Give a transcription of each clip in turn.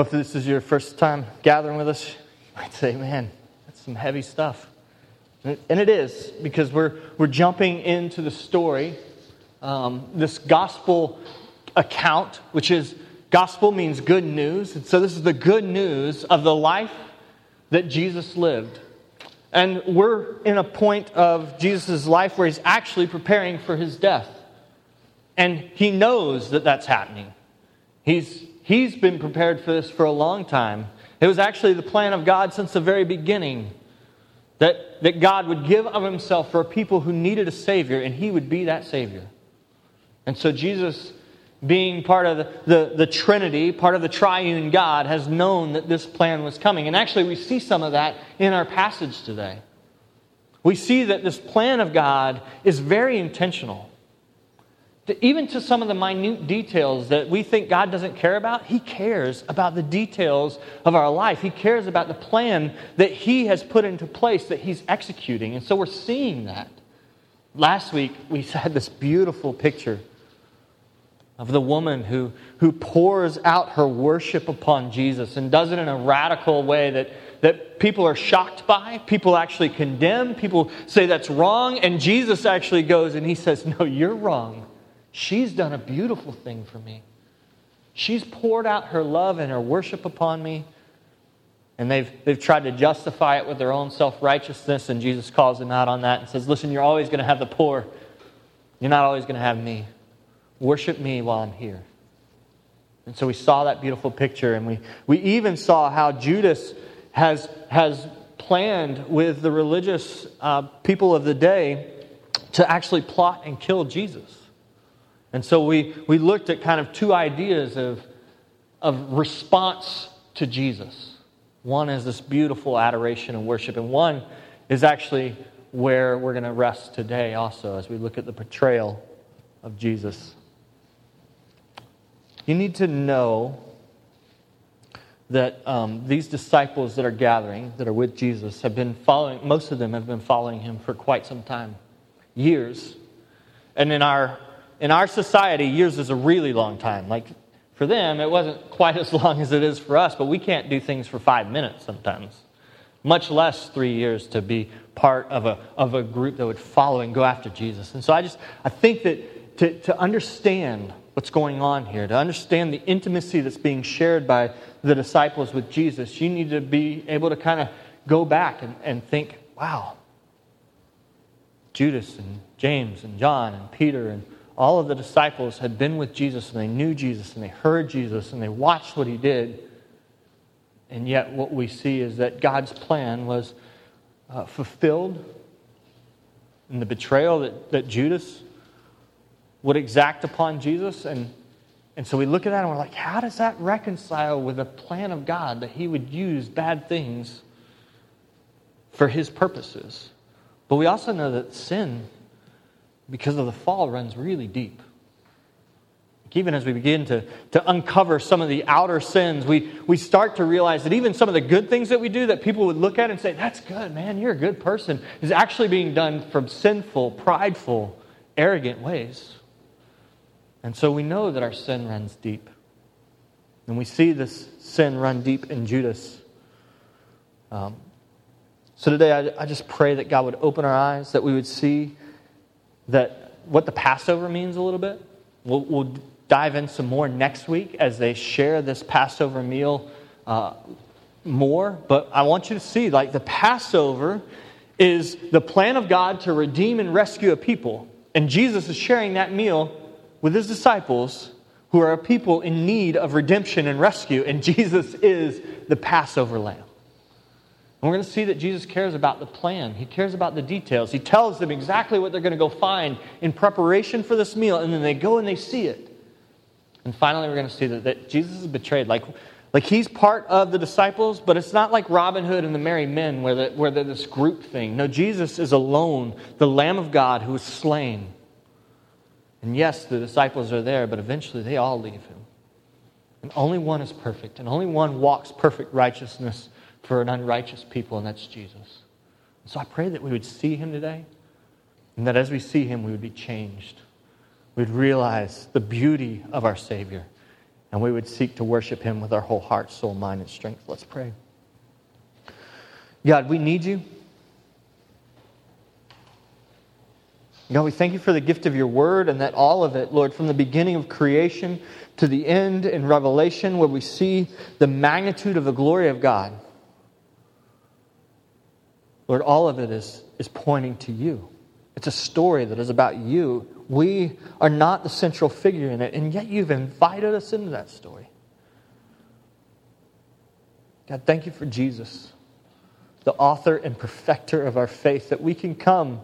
If this is your first time gathering with us, you might say, man, that's some heavy stuff. And it is, because we're, we're jumping into the story, um, this gospel account, which is gospel means good news. And so this is the good news of the life that Jesus lived. And we're in a point of Jesus' life where he's actually preparing for his death. And he knows that that's happening. He's, he's been prepared for this for a long time. It was actually the plan of God since the very beginning that, that God would give of himself for people who needed a Savior, and he would be that Savior. And so Jesus, being part of the, the, the Trinity, part of the triune God, has known that this plan was coming. And actually, we see some of that in our passage today. We see that this plan of God is very intentional even to some of the minute details that we think God doesn't care about, He cares about the details of our life. He cares about the plan that He has put into place that He's executing. And so we're seeing that. Last week, we had this beautiful picture of the woman who, who pours out her worship upon Jesus and does it in a radical way that, that people are shocked by, people actually condemn, people say that's wrong, and Jesus actually goes and he says, No, you're wrong. She's done a beautiful thing for me. She's poured out her love and her worship upon me. And they've, they've tried to justify it with their own self righteousness, and Jesus calls them out on that and says, Listen, you're always going to have the poor. You're not always going to have me. Worship me while I'm here. And so we saw that beautiful picture, and we, we even saw how Judas has, has planned with the religious uh, people of the day to actually plot and kill Jesus. And so we, we looked at kind of two ideas of, of response to Jesus. One is this beautiful adoration and worship, and one is actually where we're going to rest today also as we look at the portrayal of Jesus. You need to know that um, these disciples that are gathering, that are with Jesus, have been following, most of them have been following him for quite some time years. And in our in our society, years is a really long time. Like for them, it wasn't quite as long as it is for us, but we can't do things for five minutes sometimes, much less three years to be part of a, of a group that would follow and go after Jesus. And so I just, I think that to, to understand what's going on here, to understand the intimacy that's being shared by the disciples with Jesus, you need to be able to kind of go back and, and think, wow, Judas and James and John and Peter and all of the disciples had been with Jesus and they knew Jesus and they heard Jesus and they watched what he did. And yet, what we see is that God's plan was uh, fulfilled in the betrayal that, that Judas would exact upon Jesus. And, and so we look at that and we're like, how does that reconcile with the plan of God that he would use bad things for his purposes? But we also know that sin because of the fall, runs really deep. Even as we begin to, to uncover some of the outer sins, we, we start to realize that even some of the good things that we do that people would look at and say, That's good, man, you're a good person, is actually being done from sinful, prideful, arrogant ways. And so we know that our sin runs deep. And we see this sin run deep in Judas. Um, so today, I, I just pray that God would open our eyes, that we would see that what the Passover means a little bit. We'll, we'll dive in some more next week as they share this Passover meal uh, more. But I want you to see, like, the Passover is the plan of God to redeem and rescue a people. And Jesus is sharing that meal with his disciples who are a people in need of redemption and rescue. And Jesus is the Passover lamb. And we're going to see that Jesus cares about the plan. He cares about the details. He tells them exactly what they're going to go find in preparation for this meal, and then they go and they see it. And finally, we're going to see that, that Jesus is betrayed. Like, like he's part of the disciples, but it's not like Robin Hood and the Merry Men where, the, where they're this group thing. No, Jesus is alone, the Lamb of God who was slain. And yes, the disciples are there, but eventually they all leave him. And only one is perfect, and only one walks perfect righteousness for an unrighteous people, and that's Jesus. So I pray that we would see him today, and that as we see him, we would be changed. We'd realize the beauty of our Savior, and we would seek to worship him with our whole heart, soul, mind, and strength. Let's pray. God, we need you. God, we thank you for the gift of your word and that all of it, Lord, from the beginning of creation to the end in Revelation, where we see the magnitude of the glory of God. Lord, all of it is, is pointing to you. It's a story that is about you. We are not the central figure in it, and yet you've invited us into that story. God, thank you for Jesus, the author and perfecter of our faith, that we can come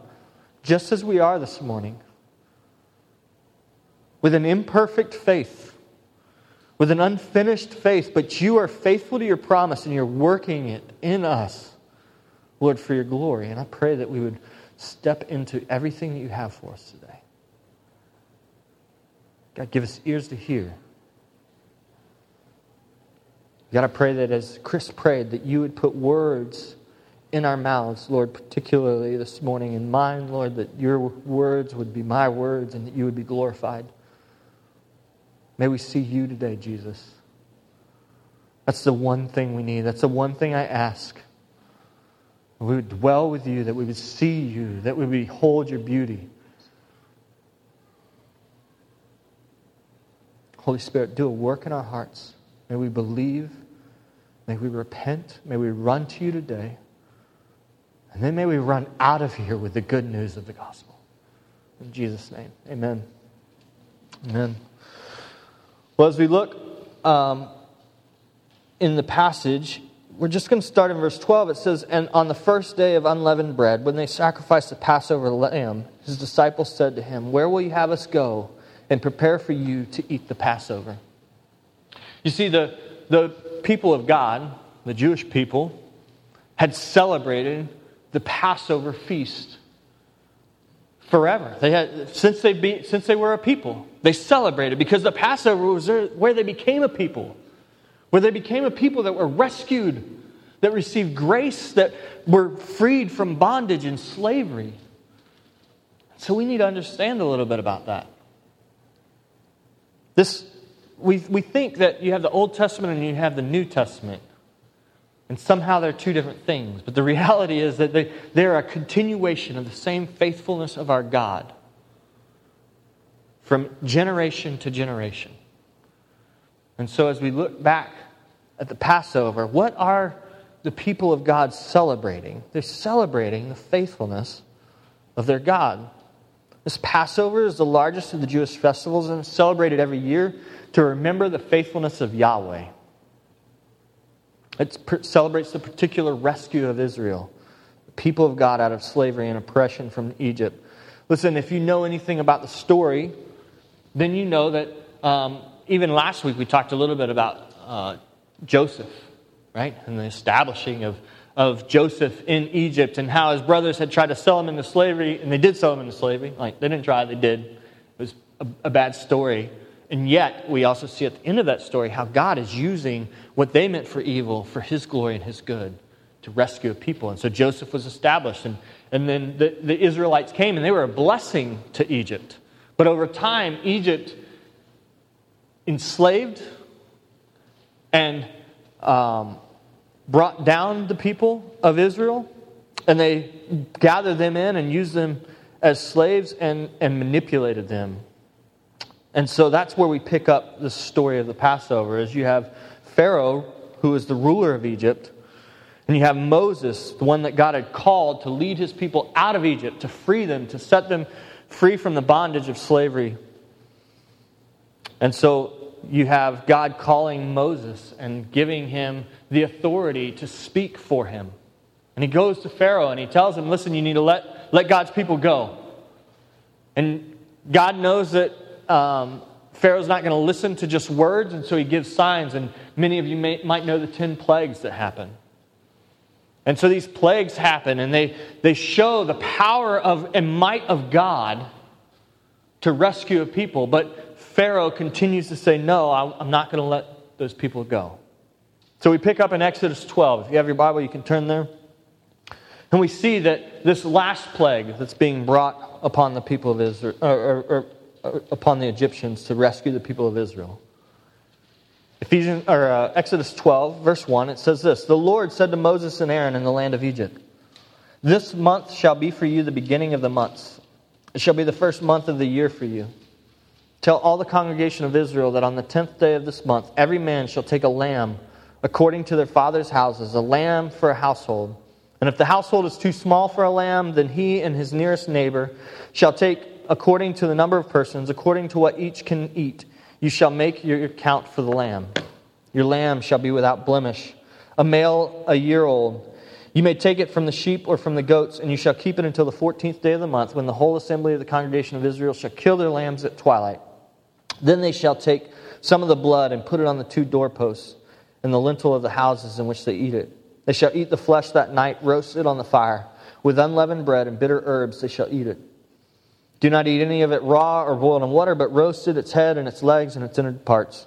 just as we are this morning, with an imperfect faith, with an unfinished faith, but you are faithful to your promise and you're working it in us, Lord, for your glory. And I pray that we would step into everything that you have for us today. God, give us ears to hear. God, I pray that as Chris prayed, that you would put words in our mouths, Lord, particularly this morning in mine, Lord, that your words would be my words and that you would be glorified. May we see you today, Jesus. That's the one thing we need. That's the one thing I ask. We would dwell with you, that we would see you, that we would behold your beauty. Holy Spirit, do a work in our hearts. May we believe. May we repent. May we run to you today. And then may we run out of here with the good news of the gospel. In Jesus' name, amen. Amen. Well, as we look um, in the passage, we're just going to start in verse 12. It says, And on the first day of unleavened bread, when they sacrificed the Passover lamb, his disciples said to him, Where will you have us go and prepare for you to eat the Passover? You see, the, the people of God, the Jewish people, had celebrated the Passover feast forever. They had, since, they be, since they were a people, they celebrated because the Passover was where they became a people, where they became a people that were rescued, that received grace, that were freed from bondage and slavery. So we need to understand a little bit about that. This, we, we think that you have the Old Testament and you have the New Testament. And somehow they're two different things. But the reality is that they, they're a continuation of the same faithfulness of our God from generation to generation. And so as we look back at the Passover, what are the people of God celebrating? They're celebrating the faithfulness of their God. This Passover is the largest of the Jewish festivals and celebrated every year to remember the faithfulness of Yahweh. It celebrates the particular rescue of Israel, the people of God out of slavery and oppression from Egypt. Listen, if you know anything about the story, then you know that um, even last week we talked a little bit about uh, Joseph, right? And the establishing of, of Joseph in Egypt and how his brothers had tried to sell him into slavery, and they did sell him into slavery. Like, they didn't try, they did. It was a, a bad story. And yet, we also see at the end of that story how God is using what they meant for evil for his glory and his good to rescue a people. And so Joseph was established. And, and then the, the Israelites came and they were a blessing to Egypt. But over time, Egypt enslaved and um, brought down the people of Israel. And they gathered them in and used them as slaves and, and manipulated them and so that's where we pick up the story of the Passover is you have Pharaoh, who is the ruler of Egypt, and you have Moses, the one that God had called to lead his people out of Egypt, to free them, to set them free from the bondage of slavery. And so you have God calling Moses and giving him the authority to speak for him. And he goes to Pharaoh and he tells him, Listen, you need to let, let God's people go. And God knows that um, Pharaoh's not going to listen to just words, and so he gives signs. And many of you may, might know the 10 plagues that happen. And so these plagues happen, and they, they show the power of and might of God to rescue a people. But Pharaoh continues to say, No, I'm not going to let those people go. So we pick up in Exodus 12. If you have your Bible, you can turn there. And we see that this last plague that's being brought upon the people of Israel, or, or, or upon the Egyptians to rescue the people of Israel Ephesians, or, uh, Exodus 12, verse 1, it says this The Lord said to Moses and Aaron in the land of Egypt, This month shall be for you the beginning of the months. It shall be the first month of the year for you. Tell all the congregation of Israel that on the tenth day of this month, every man shall take a lamb according to their father's houses, a lamb for a household. And if the household is too small for a lamb, then he and his nearest neighbor shall take according to the number of persons, according to what each can eat. You shall make your count for the lamb. Your lamb shall be without blemish, a male a year old. You may take it from the sheep or from the goats, and you shall keep it until the fourteenth day of the month, when the whole assembly of the congregation of Israel shall kill their lambs at twilight. Then they shall take some of the blood and put it on the two doorposts and the lintel of the houses in which they eat it. They shall eat the flesh that night, roasted on the fire. With unleavened bread and bitter herbs they shall eat it. Do not eat any of it raw or boiled in water, but roasted its head and its legs and its inner parts.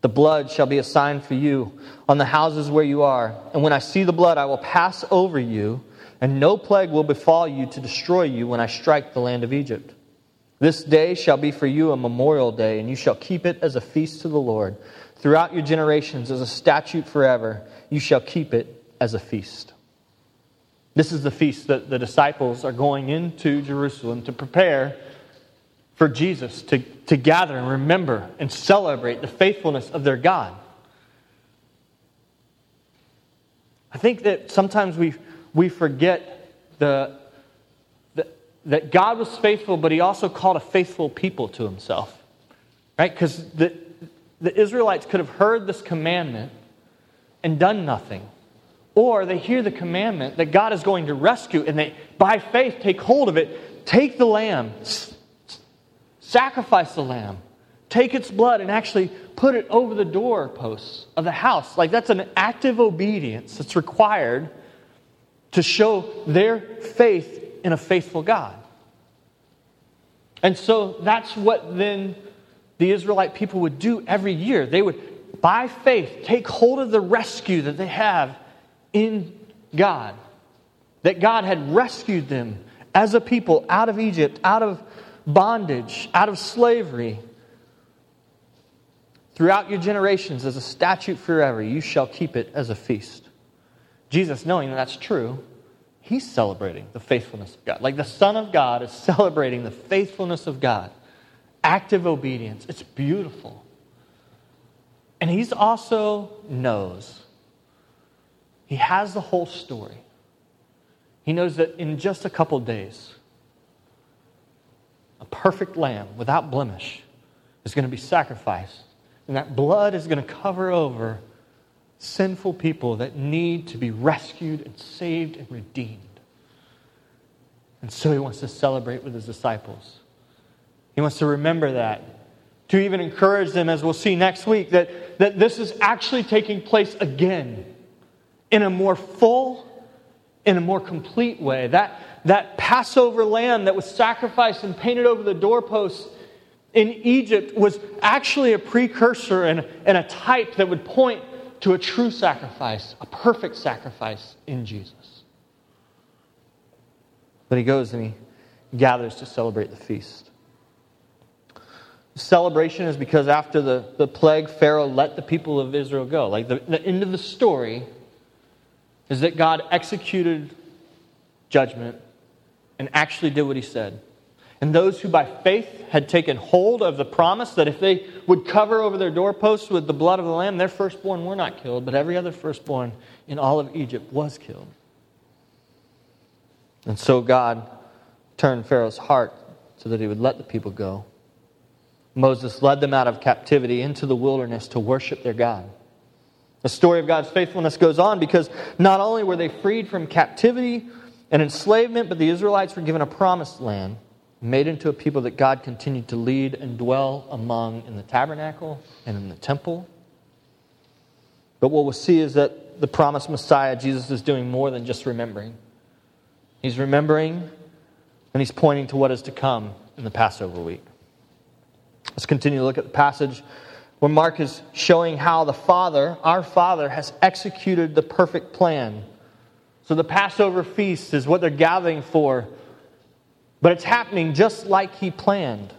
The blood shall be a sign for you on the houses where you are. And when I see the blood, I will pass over you, and no plague will befall you to destroy you when I strike the land of Egypt. This day shall be for you a memorial day, and you shall keep it as a feast to the Lord. Throughout your generations, as a statute forever, you shall keep it as a feast. This is the feast that the disciples are going into Jerusalem to prepare for Jesus to, to gather and remember and celebrate the faithfulness of their God. I think that sometimes we, we forget the, the, that God was faithful, but He also called a faithful people to Himself. Right? Because the, the Israelites could have heard this commandment and done nothing. Or they hear the commandment that God is going to rescue, and they, by faith, take hold of it, take the lamb, sacrifice the lamb, take its blood, and actually put it over the doorposts of the house. Like that's an active obedience that's required to show their faith in a faithful God. And so that's what then the Israelite people would do every year. They would, by faith, take hold of the rescue that they have in God. That God had rescued them as a people out of Egypt, out of bondage, out of slavery. Throughout your generations, as a statute forever, you shall keep it as a feast. Jesus, knowing that that's true, he's celebrating the faithfulness of God. Like the Son of God is celebrating the faithfulness of God. Active obedience. It's beautiful. And he's also knows. He has the whole story. He knows that in just a couple days, a perfect lamb without blemish is going to be sacrificed. And that blood is going to cover over sinful people that need to be rescued and saved and redeemed. And so he wants to celebrate with his disciples. He wants to remember that, to even encourage them, as we'll see next week, that, that this is actually taking place again in a more full, in a more complete way. That, that Passover lamb that was sacrificed and painted over the doorposts in Egypt was actually a precursor and, and a type that would point to a true sacrifice, a perfect sacrifice in Jesus. But he goes and he gathers to celebrate the feast. The celebration is because after the, the plague, Pharaoh let the people of Israel go. Like the, the end of the story is that God executed judgment and actually did what he said. And those who by faith had taken hold of the promise that if they would cover over their doorposts with the blood of the Lamb, their firstborn were not killed, but every other firstborn in all of Egypt was killed. And so God turned Pharaoh's heart so that he would let the people go. Moses led them out of captivity into the wilderness to worship their God. The story of God's faithfulness goes on because not only were they freed from captivity and enslavement, but the Israelites were given a promised land, made into a people that God continued to lead and dwell among in the tabernacle and in the temple. But what we'll see is that the promised Messiah, Jesus is doing more than just remembering. He's remembering and he's pointing to what is to come in the Passover week. Let's continue to look at the passage where Mark is showing how the Father, our Father, has executed the perfect plan. So the Passover feast is what they're gathering for, but it's happening just like he planned.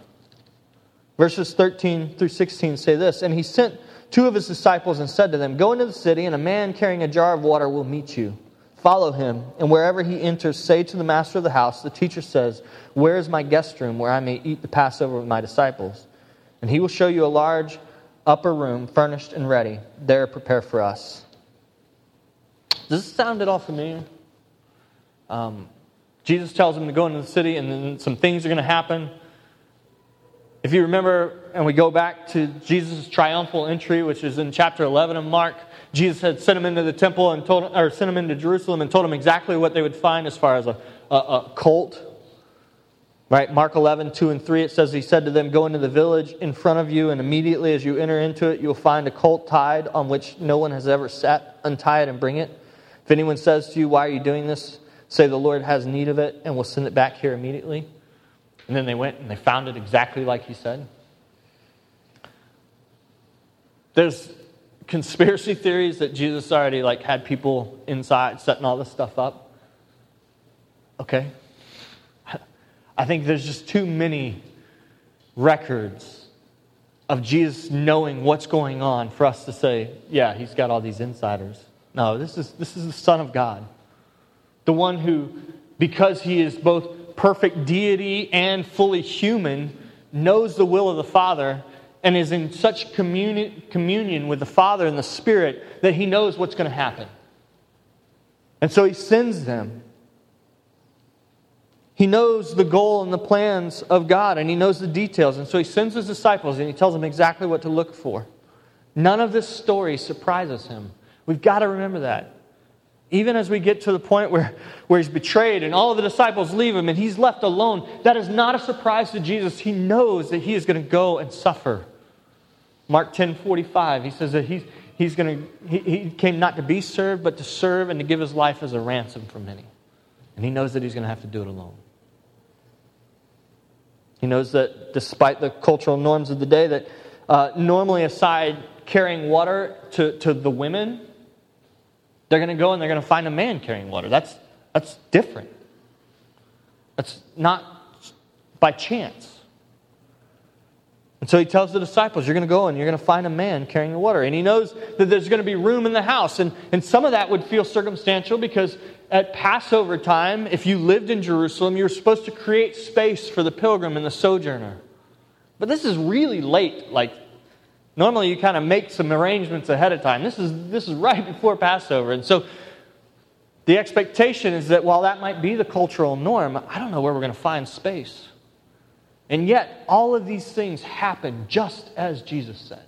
Verses 13 through 16 say this And he sent two of his disciples and said to them, Go into the city, and a man carrying a jar of water will meet you. Follow him, and wherever he enters, say to the master of the house, The teacher says, Where is my guest room where I may eat the Passover with my disciples? And he will show you a large upper room, furnished and ready. There prepare for us. Does this sound at all familiar? Um, Jesus tells him to go into the city, and then some things are going to happen. If you remember, and we go back to Jesus' triumphal entry, which is in chapter 11 of Mark, Jesus had sent him into the temple and told, or sent him into Jerusalem and told him exactly what they would find as far as a, a, a colt. Right? Mark 11, 2 and 3, it says, He said to them, Go into the village in front of you, and immediately as you enter into it, you'll find a colt tied on which no one has ever sat. Untie it and bring it. If anyone says to you, Why are you doing this? Say, The Lord has need of it, and we'll send it back here immediately. And then they went and they found it exactly like he said. There's conspiracy theories that Jesus already like had people inside setting all this stuff up. Okay. I think there's just too many records of Jesus knowing what's going on for us to say, yeah, he's got all these insiders. No, this is this is the Son of God. The one who, because he is both perfect deity and fully human, knows the will of the Father and is in such communion, communion with the Father and the Spirit that he knows what's going to happen. And so he sends them. He knows the goal and the plans of God, and he knows the details. And so he sends his disciples and he tells them exactly what to look for. None of this story surprises him. We've got to remember that. Even as we get to the point where, where he's betrayed and all of the disciples leave him and he's left alone, that is not a surprise to Jesus. He knows that he is going to go and suffer. Mark 10 45, he says that he's, he's going to, he, he came not to be served, but to serve and to give his life as a ransom for many. And he knows that he's going to have to do it alone. He knows that despite the cultural norms of the day, that uh, normally aside carrying water to, to the women, they're going to go and they're going to find a man carrying water. That's, that's different. That's not by chance. And so he tells the disciples, You're going to go and you're going to find a man carrying the water. And he knows that there's going to be room in the house. And, and some of that would feel circumstantial because at Passover time, if you lived in Jerusalem, you were supposed to create space for the pilgrim and the sojourner. But this is really late, like Normally, you kind of make some arrangements ahead of time. This is, this is right before Passover. And so the expectation is that while that might be the cultural norm, I don't know where we're going to find space. And yet, all of these things happen just as Jesus said.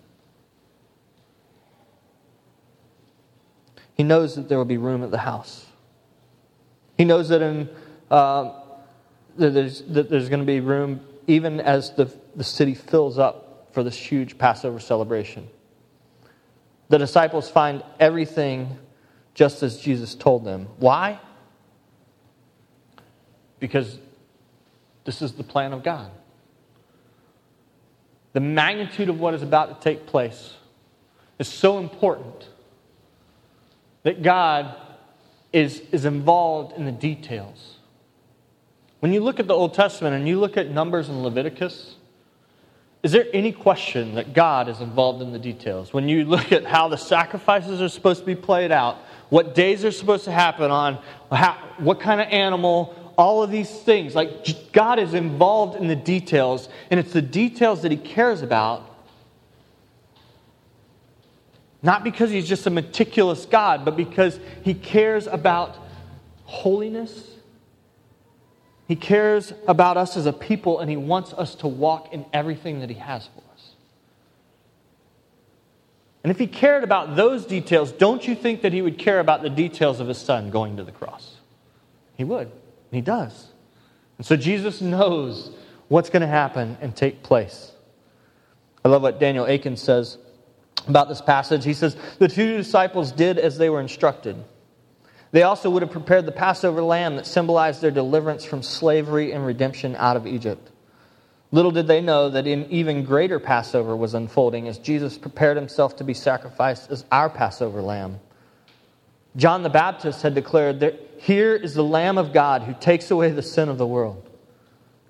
He knows that there will be room at the house. He knows that, in, uh, that there's, that there's going to be room even as the, the city fills up for this huge Passover celebration. The disciples find everything just as Jesus told them. Why? Because this is the plan of God. The magnitude of what is about to take place is so important that God is, is involved in the details. When you look at the Old Testament and you look at Numbers and Leviticus, is there any question that God is involved in the details? When you look at how the sacrifices are supposed to be played out, what days are supposed to happen on, how, what kind of animal, all of these things. Like, God is involved in the details, and it's the details that He cares about. Not because He's just a meticulous God, but because He cares about holiness he cares about us as a people, and He wants us to walk in everything that He has for us. And if He cared about those details, don't you think that He would care about the details of His Son going to the cross? He would. And He does. And so Jesus knows what's going to happen and take place. I love what Daniel Akin says about this passage. He says, The two disciples did as they were instructed. They also would have prepared the Passover lamb that symbolized their deliverance from slavery and redemption out of Egypt. Little did they know that an even greater Passover was unfolding as Jesus prepared himself to be sacrificed as our Passover lamb. John the Baptist had declared that here is the Lamb of God who takes away the sin of the world.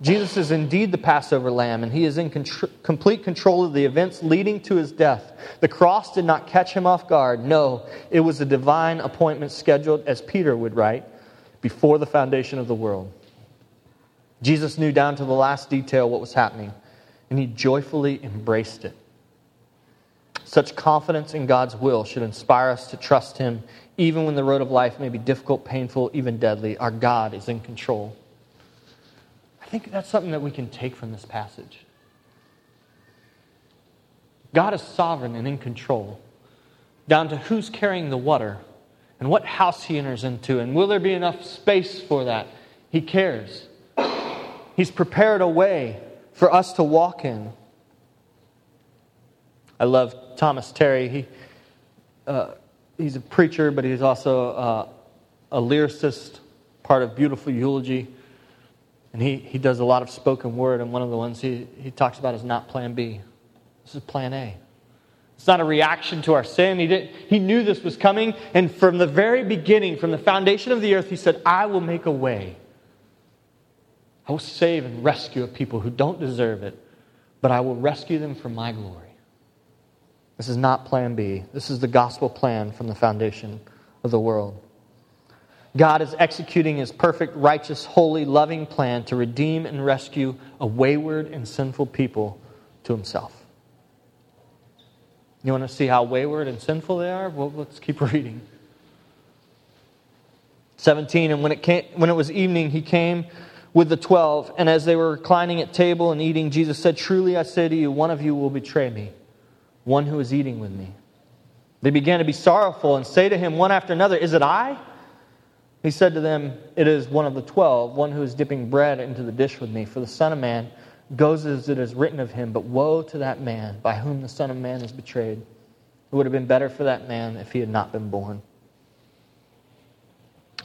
Jesus is indeed the Passover lamb, and he is in contr- complete control of the events leading to his death. The cross did not catch him off guard. No, it was a divine appointment scheduled, as Peter would write, before the foundation of the world. Jesus knew down to the last detail what was happening, and he joyfully embraced it. Such confidence in God's will should inspire us to trust him, even when the road of life may be difficult, painful, even deadly. Our God is in control think that's something that we can take from this passage. God is sovereign and in control, down to who's carrying the water and what house he enters into, and will there be enough space for that? He cares. He's prepared a way for us to walk in. I love Thomas Terry. He, uh, he's a preacher, but he's also uh, a lyricist, part of Beautiful Eulogy. And he, he does a lot of spoken word, and one of the ones he, he talks about is not plan B. This is plan A. It's not a reaction to our sin. He, did, he knew this was coming, and from the very beginning, from the foundation of the earth, he said, I will make a way. I will save and rescue a people who don't deserve it, but I will rescue them for my glory. This is not plan B. This is the gospel plan from the foundation of the world. God is executing his perfect, righteous, holy, loving plan to redeem and rescue a wayward and sinful people to himself. You want to see how wayward and sinful they are? Well, let's keep reading. 17 And when it, came, when it was evening, he came with the twelve. And as they were reclining at table and eating, Jesus said, Truly I say to you, one of you will betray me, one who is eating with me. They began to be sorrowful and say to him one after another, Is it I? He said to them, It is one of the twelve, one who is dipping bread into the dish with me. For the Son of Man goes as it is written of him, but woe to that man by whom the Son of Man is betrayed. It would have been better for that man if he had not been born.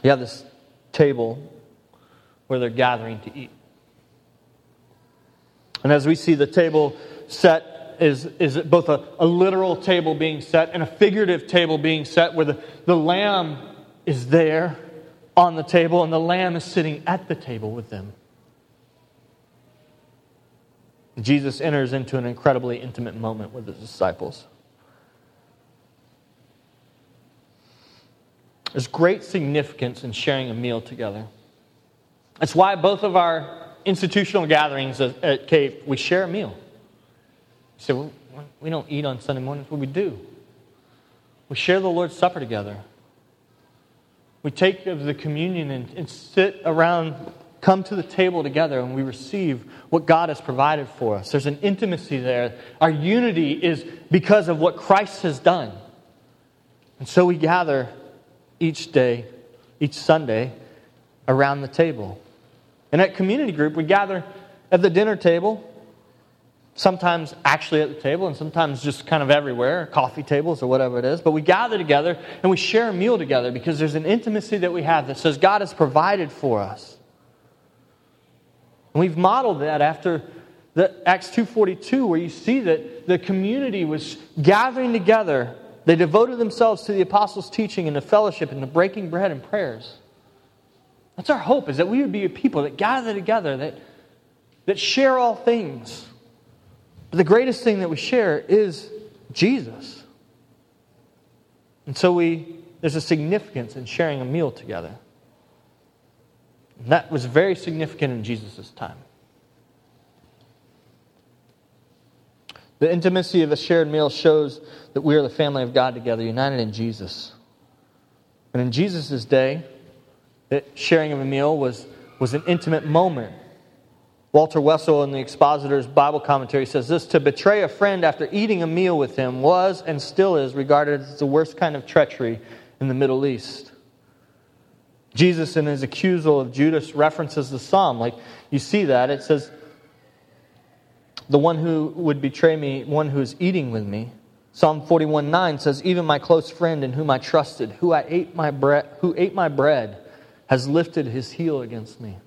You have this table where they're gathering to eat. And as we see the table set, is, is both a, a literal table being set and a figurative table being set where the, the lamb is there on the table, and the Lamb is sitting at the table with them. Jesus enters into an incredibly intimate moment with his disciples. There's great significance in sharing a meal together. That's why both of our institutional gatherings at Cape, we share a meal. You say, well, we don't eat on Sunday mornings. What we do? We share the Lord's Supper together. We take of the communion and, and sit around, come to the table together, and we receive what God has provided for us. There's an intimacy there. Our unity is because of what Christ has done. And so we gather each day, each Sunday, around the table. And at community group, we gather at the dinner table sometimes actually at the table and sometimes just kind of everywhere, coffee tables or whatever it is. But we gather together and we share a meal together because there's an intimacy that we have that says God has provided for us. And we've modeled that after the Acts 2:42 where you see that the community was gathering together. They devoted themselves to the apostles' teaching and the fellowship and the breaking bread and prayers. That's our hope is that we would be a people that gather together that that share all things but the greatest thing that we share is Jesus. And so we, there's a significance in sharing a meal together. And that was very significant in Jesus' time. The intimacy of a shared meal shows that we are the family of God together, united in Jesus. And in Jesus' day, the sharing of a meal was, was an intimate moment Walter Wessel in the Expositor's Bible commentary says this To betray a friend after eating a meal with him was and still is regarded as the worst kind of treachery in the Middle East. Jesus, in his accusal of Judas, references the psalm. Like you see that. It says, The one who would betray me, one who is eating with me. Psalm 41 9 says, Even my close friend in whom I trusted, who, I ate my bre- who ate my bread, has lifted his heel against me.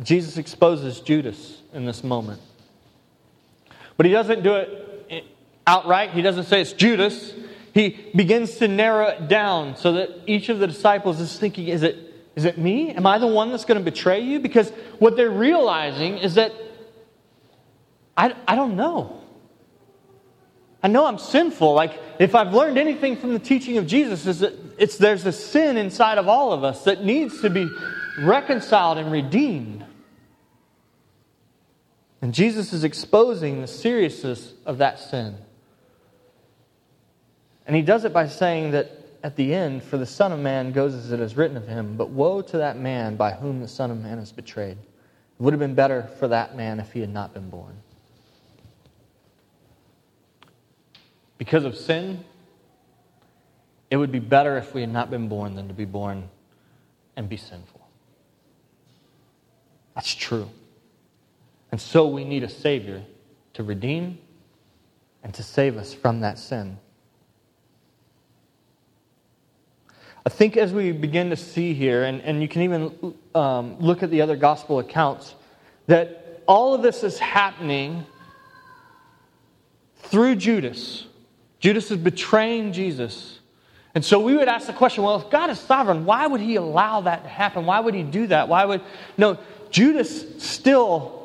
Jesus exposes Judas in this moment. But he doesn't do it outright. He doesn't say it's Judas. He begins to narrow it down so that each of the disciples is thinking, is it, is it me? Am I the one that's going to betray you? Because what they're realizing is that I, I don't know. I know I'm sinful. Like, if I've learned anything from the teaching of Jesus, is that it's, there's a sin inside of all of us that needs to be reconciled and redeemed. And Jesus is exposing the seriousness of that sin. And he does it by saying that at the end, for the Son of Man goes as it is written of him, but woe to that man by whom the Son of Man is betrayed. It would have been better for that man if he had not been born. Because of sin, it would be better if we had not been born than to be born and be sinful. That's true. And so we need a Savior to redeem and to save us from that sin. I think as we begin to see here, and, and you can even um, look at the other gospel accounts, that all of this is happening through Judas. Judas is betraying Jesus. And so we would ask the question well, if God is sovereign, why would he allow that to happen? Why would he do that? Why would. No, Judas still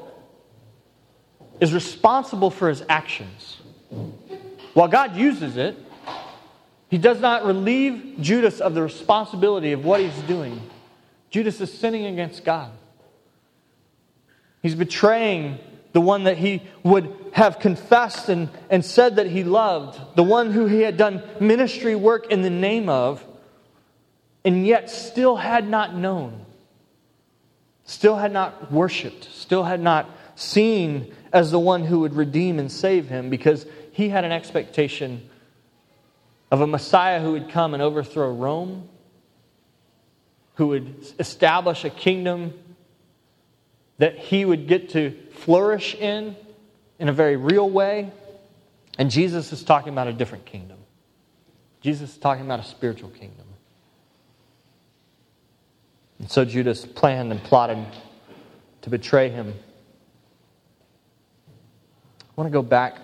is responsible for his actions. While God uses it, he does not relieve Judas of the responsibility of what he's doing. Judas is sinning against God. He's betraying the one that he would have confessed and, and said that he loved, the one who he had done ministry work in the name of, and yet still had not known, still had not worshiped, still had not seen as the one who would redeem and save him because he had an expectation of a Messiah who would come and overthrow Rome, who would establish a kingdom that he would get to flourish in, in a very real way. And Jesus is talking about a different kingdom. Jesus is talking about a spiritual kingdom. And so Judas planned and plotted to betray him. Want to go back,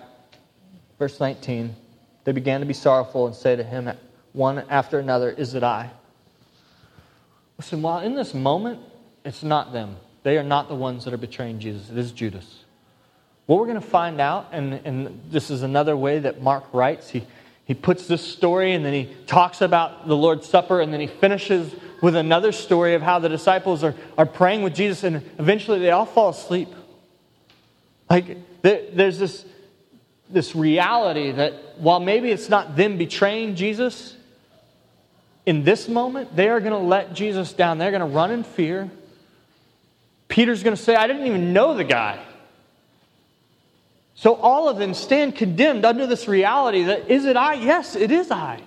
verse 19. They began to be sorrowful and say to him, one after another, Is it I? Listen, while in this moment, it's not them. They are not the ones that are betraying Jesus, it is Judas. What we're going to find out, and, and this is another way that Mark writes, he, he puts this story and then he talks about the Lord's Supper and then he finishes with another story of how the disciples are, are praying with Jesus and eventually they all fall asleep. Like, there's this this reality that while maybe it's not them betraying Jesus, in this moment, they are going to let Jesus down. They're going to run in fear. Peter's going to say, I didn't even know the guy. So all of them stand condemned under this reality that, is it I? Yes, it is I.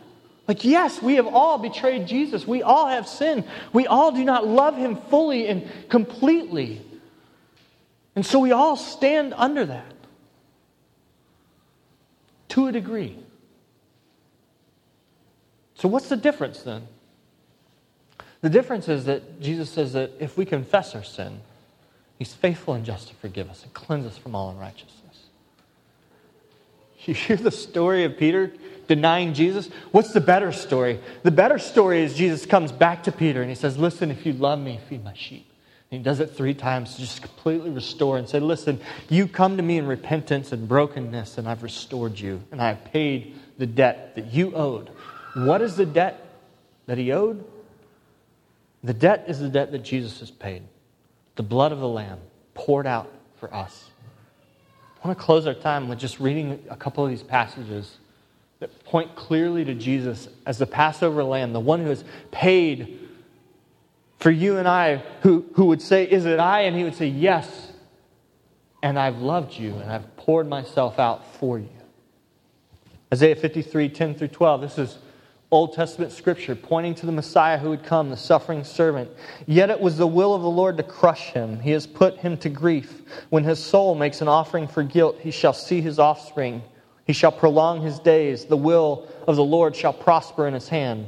Like, yes, we have all betrayed Jesus. We all have sinned. We all do not love him fully and completely. And so we all stand under that to a degree. So, what's the difference then? The difference is that Jesus says that if we confess our sin, He's faithful and just to forgive us and cleanse us from all unrighteousness. You hear the story of Peter denying Jesus? What's the better story? The better story is Jesus comes back to Peter and he says, Listen, if you love me, feed my sheep. He does it three times to just completely restore and say, Listen, you come to me in repentance and brokenness, and I've restored you, and I have paid the debt that you owed. What is the debt that he owed? The debt is the debt that Jesus has paid the blood of the Lamb poured out for us. I want to close our time with just reading a couple of these passages that point clearly to Jesus as the Passover lamb, the one who has paid for you and I who, who would say, Is it I? And he would say, Yes. And I've loved you and I've poured myself out for you. Isaiah 53, 10 through 12. This is Old Testament scripture pointing to the Messiah who would come, the suffering servant. Yet it was the will of the Lord to crush him. He has put him to grief. When his soul makes an offering for guilt, he shall see his offspring. He shall prolong his days. The will of the Lord shall prosper in his hand.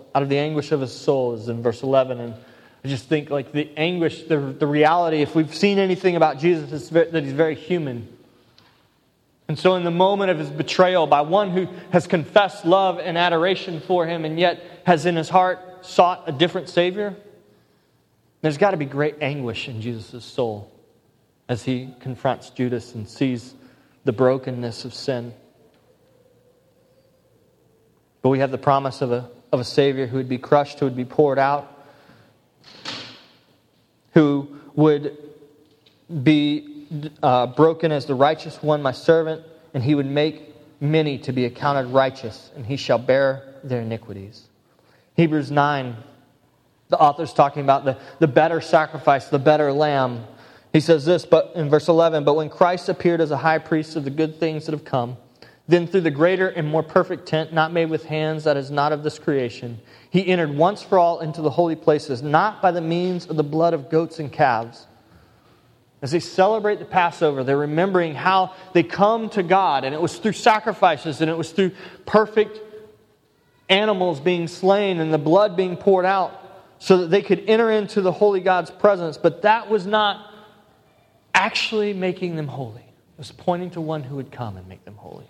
out of the anguish of his soul, is in verse 11. And I just think, like, the anguish, the, the reality, if we've seen anything about Jesus, it's that he's very human. And so, in the moment of his betrayal by one who has confessed love and adoration for him and yet has in his heart sought a different Savior, there's got to be great anguish in Jesus' soul as he confronts Judas and sees the brokenness of sin. But we have the promise of a, of a Savior who would be crushed, who would be poured out, who would be uh, broken as the righteous one, my servant, and he would make many to be accounted righteous, and he shall bear their iniquities. Hebrews 9, the author's talking about the, the better sacrifice, the better lamb. He says this but in verse 11 But when Christ appeared as a high priest of the good things that have come, then through the greater and more perfect tent, not made with hands, that is not of this creation, he entered once for all into the holy places, not by the means of the blood of goats and calves. As they celebrate the Passover, they're remembering how they come to God, and it was through sacrifices, and it was through perfect animals being slain and the blood being poured out so that they could enter into the holy God's presence. But that was not actually making them holy, it was pointing to one who would come and make them holy.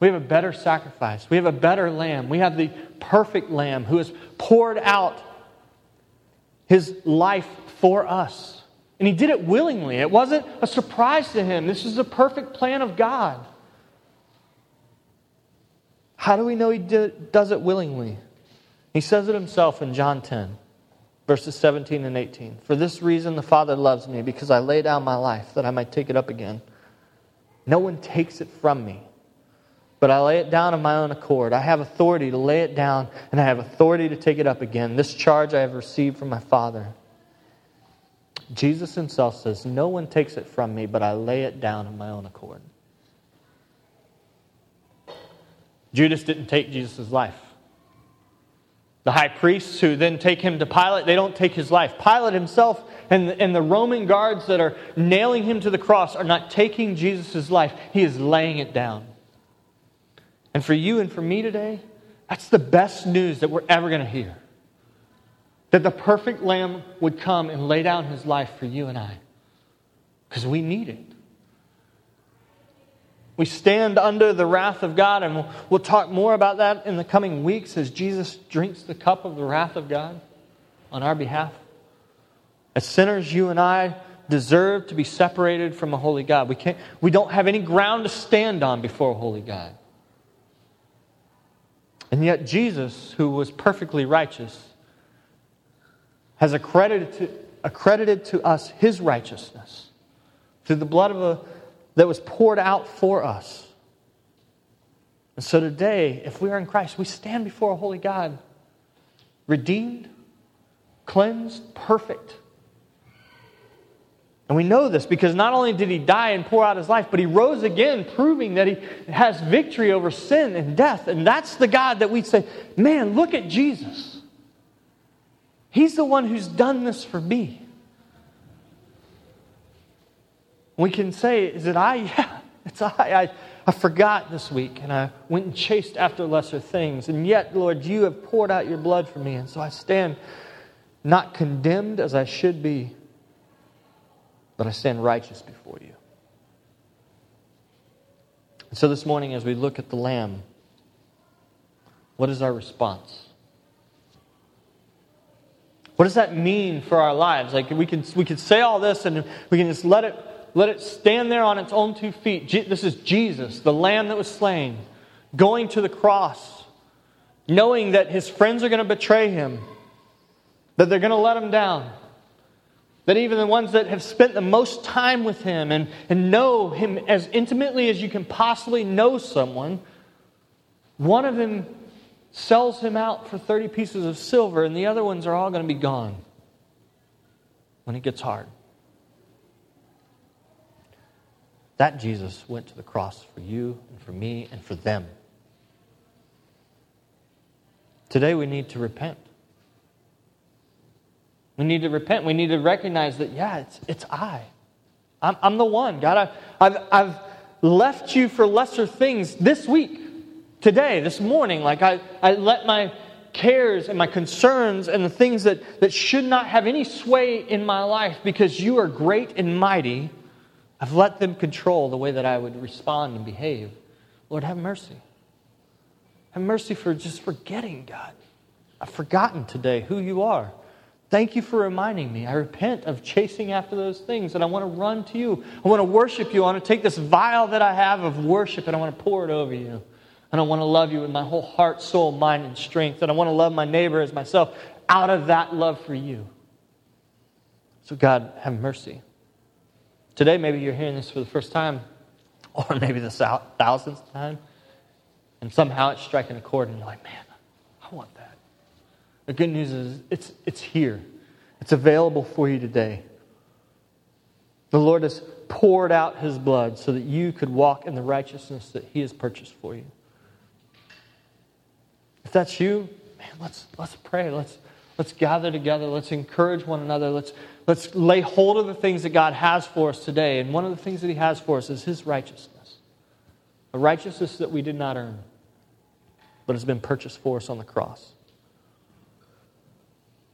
We have a better sacrifice. We have a better lamb. We have the perfect lamb who has poured out his life for us. And he did it willingly. It wasn't a surprise to him. This is the perfect plan of God. How do we know he did, does it willingly? He says it himself in John 10, verses 17 and 18. For this reason the Father loves me, because I lay down my life that I might take it up again. No one takes it from me but I lay it down of my own accord. I have authority to lay it down, and I have authority to take it up again. This charge I have received from my Father. Jesus himself says, No one takes it from me, but I lay it down of my own accord. Judas didn't take Jesus' life. The high priests who then take him to Pilate, they don't take his life. Pilate himself and, and the Roman guards that are nailing him to the cross are not taking Jesus' life, he is laying it down. And for you and for me today, that's the best news that we're ever going to hear. That the perfect lamb would come and lay down his life for you and I. Because we need it. We stand under the wrath of God, and we'll, we'll talk more about that in the coming weeks as Jesus drinks the cup of the wrath of God on our behalf. As sinners, you and I deserve to be separated from a holy God. We, can't, we don't have any ground to stand on before a holy God. And yet, Jesus, who was perfectly righteous, has accredited to, accredited to us his righteousness through the blood of a, that was poured out for us. And so today, if we are in Christ, we stand before a holy God, redeemed, cleansed, perfect. And we know this because not only did he die and pour out his life, but he rose again, proving that he has victory over sin and death. And that's the God that we say, man, look at Jesus. He's the one who's done this for me. We can say, is it I? Yeah, it's I. I. I forgot this week and I went and chased after lesser things. And yet, Lord, you have poured out your blood for me. And so I stand not condemned as I should be but I stand righteous before you. And so this morning, as we look at the Lamb, what is our response? What does that mean for our lives? Like we can we can say all this and we can just let it let it stand there on its own two feet. This is Jesus, the lamb that was slain, going to the cross, knowing that his friends are going to betray him, that they're going to let him down. That even the ones that have spent the most time with him and, and know him as intimately as you can possibly know someone, one of them sells him out for 30 pieces of silver, and the other ones are all going to be gone when it gets hard. That Jesus went to the cross for you and for me and for them. Today we need to repent. We need to repent. We need to recognize that, yeah, it's, it's I. I'm, I'm the one. God, I, I've, I've left you for lesser things this week, today, this morning. Like I, I let my cares and my concerns and the things that, that should not have any sway in my life because you are great and mighty I've let them control the way that I would respond and behave. Lord, have mercy. Have mercy for just forgetting, God. I've forgotten today who you are. Thank you for reminding me. I repent of chasing after those things, and I want to run to you. I want to worship you. I want to take this vial that I have of worship and I want to pour it over you. And I want to love you with my whole heart, soul, mind, and strength. And I want to love my neighbor as myself out of that love for you. So, God, have mercy. Today, maybe you're hearing this for the first time, or maybe the thousandth time, and somehow it's striking a chord, and you're like, man. The good news is it's, it's here, it's available for you today. The Lord has poured out his blood so that you could walk in the righteousness that he has purchased for you. If that's you, man, let's, let's pray. Let's, let's gather together. Let's encourage one another. Let's, Let's lay hold of the things that God has for us today. And one of the things that He has for us is His righteousness a righteousness that we did not earn, but has been purchased for us on the cross.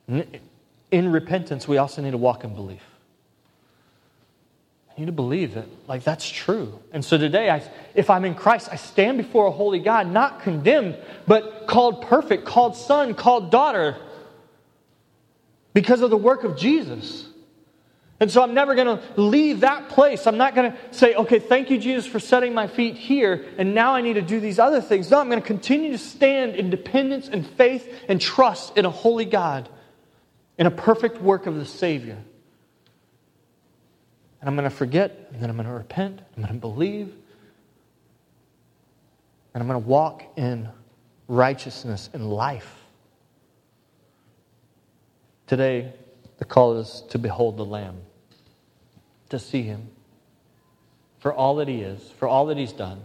In repentance, we also need to walk in belief. I need to believe that, like, that's true. And so today, I, if I'm in Christ, I stand before a holy God, not condemned, but called perfect, called son, called daughter, because of the work of Jesus. And so I'm never going to leave that place. I'm not going to say, okay, thank you, Jesus, for setting my feet here, and now I need to do these other things. No, I'm going to continue to stand in dependence and faith and trust in a holy God, in a perfect work of the Savior. And I'm going to forget, and then I'm going to repent, I'm going to believe, and I'm going to walk in righteousness and life. Today, the call is to behold the Lamb, to see him for all that he is, for all that he's done,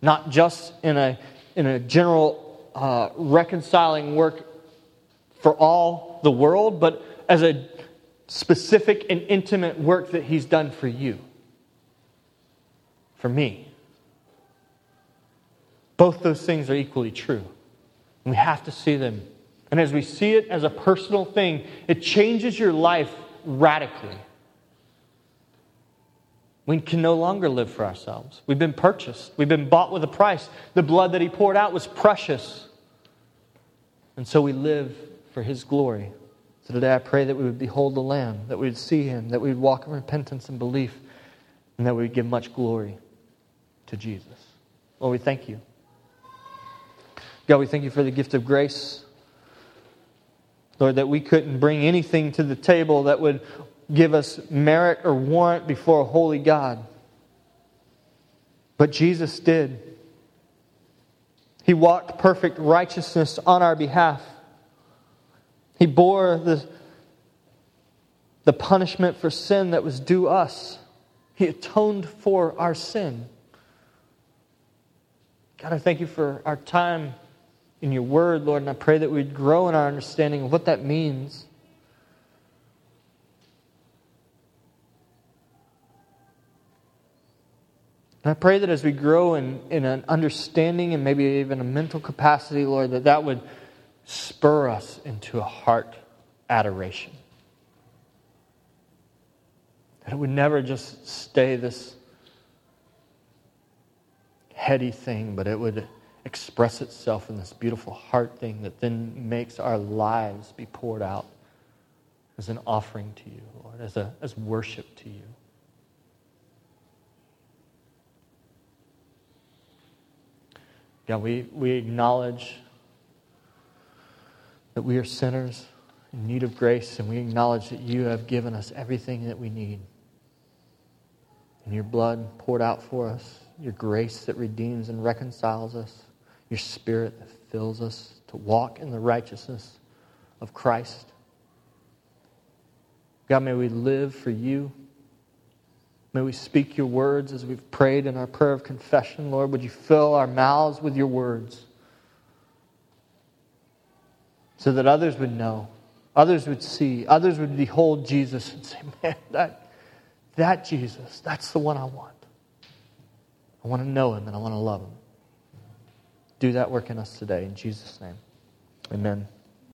not just in a, in a general uh, reconciling work for all the world, but as a specific and intimate work that he's done for you, for me. Both those things are equally true. We have to see them and as we see it as a personal thing, it changes your life radically. We can no longer live for ourselves. We've been purchased, we've been bought with a price. The blood that He poured out was precious. And so we live for His glory. So today I pray that we would behold the Lamb, that we would see Him, that we would walk in repentance and belief, and that we would give much glory to Jesus. Lord, we thank you. God, we thank you for the gift of grace. Lord, that we couldn't bring anything to the table that would give us merit or warrant before a holy God. But Jesus did. He walked perfect righteousness on our behalf. He bore the, the punishment for sin that was due us. He atoned for our sin. God, I thank you for our time in your word, Lord, and I pray that we'd grow in our understanding of what that means. And I pray that as we grow in, in an understanding and maybe even a mental capacity, Lord, that that would spur us into a heart adoration. That it would never just stay this heady thing, but it would express itself in this beautiful heart thing that then makes our lives be poured out as an offering to you, Lord, as, a, as worship to you. God, we, we acknowledge that we are sinners in need of grace, and we acknowledge that you have given us everything that we need. And your blood poured out for us, your grace that redeems and reconciles us, your spirit that fills us to walk in the righteousness of Christ. God, may we live for you. May we speak your words as we've prayed in our prayer of confession, Lord. Would you fill our mouths with your words so that others would know, others would see, others would behold Jesus and say, man, that, that Jesus, that's the one I want. I want to know him and I want to love him. Do that work in us today. In Jesus' name, amen.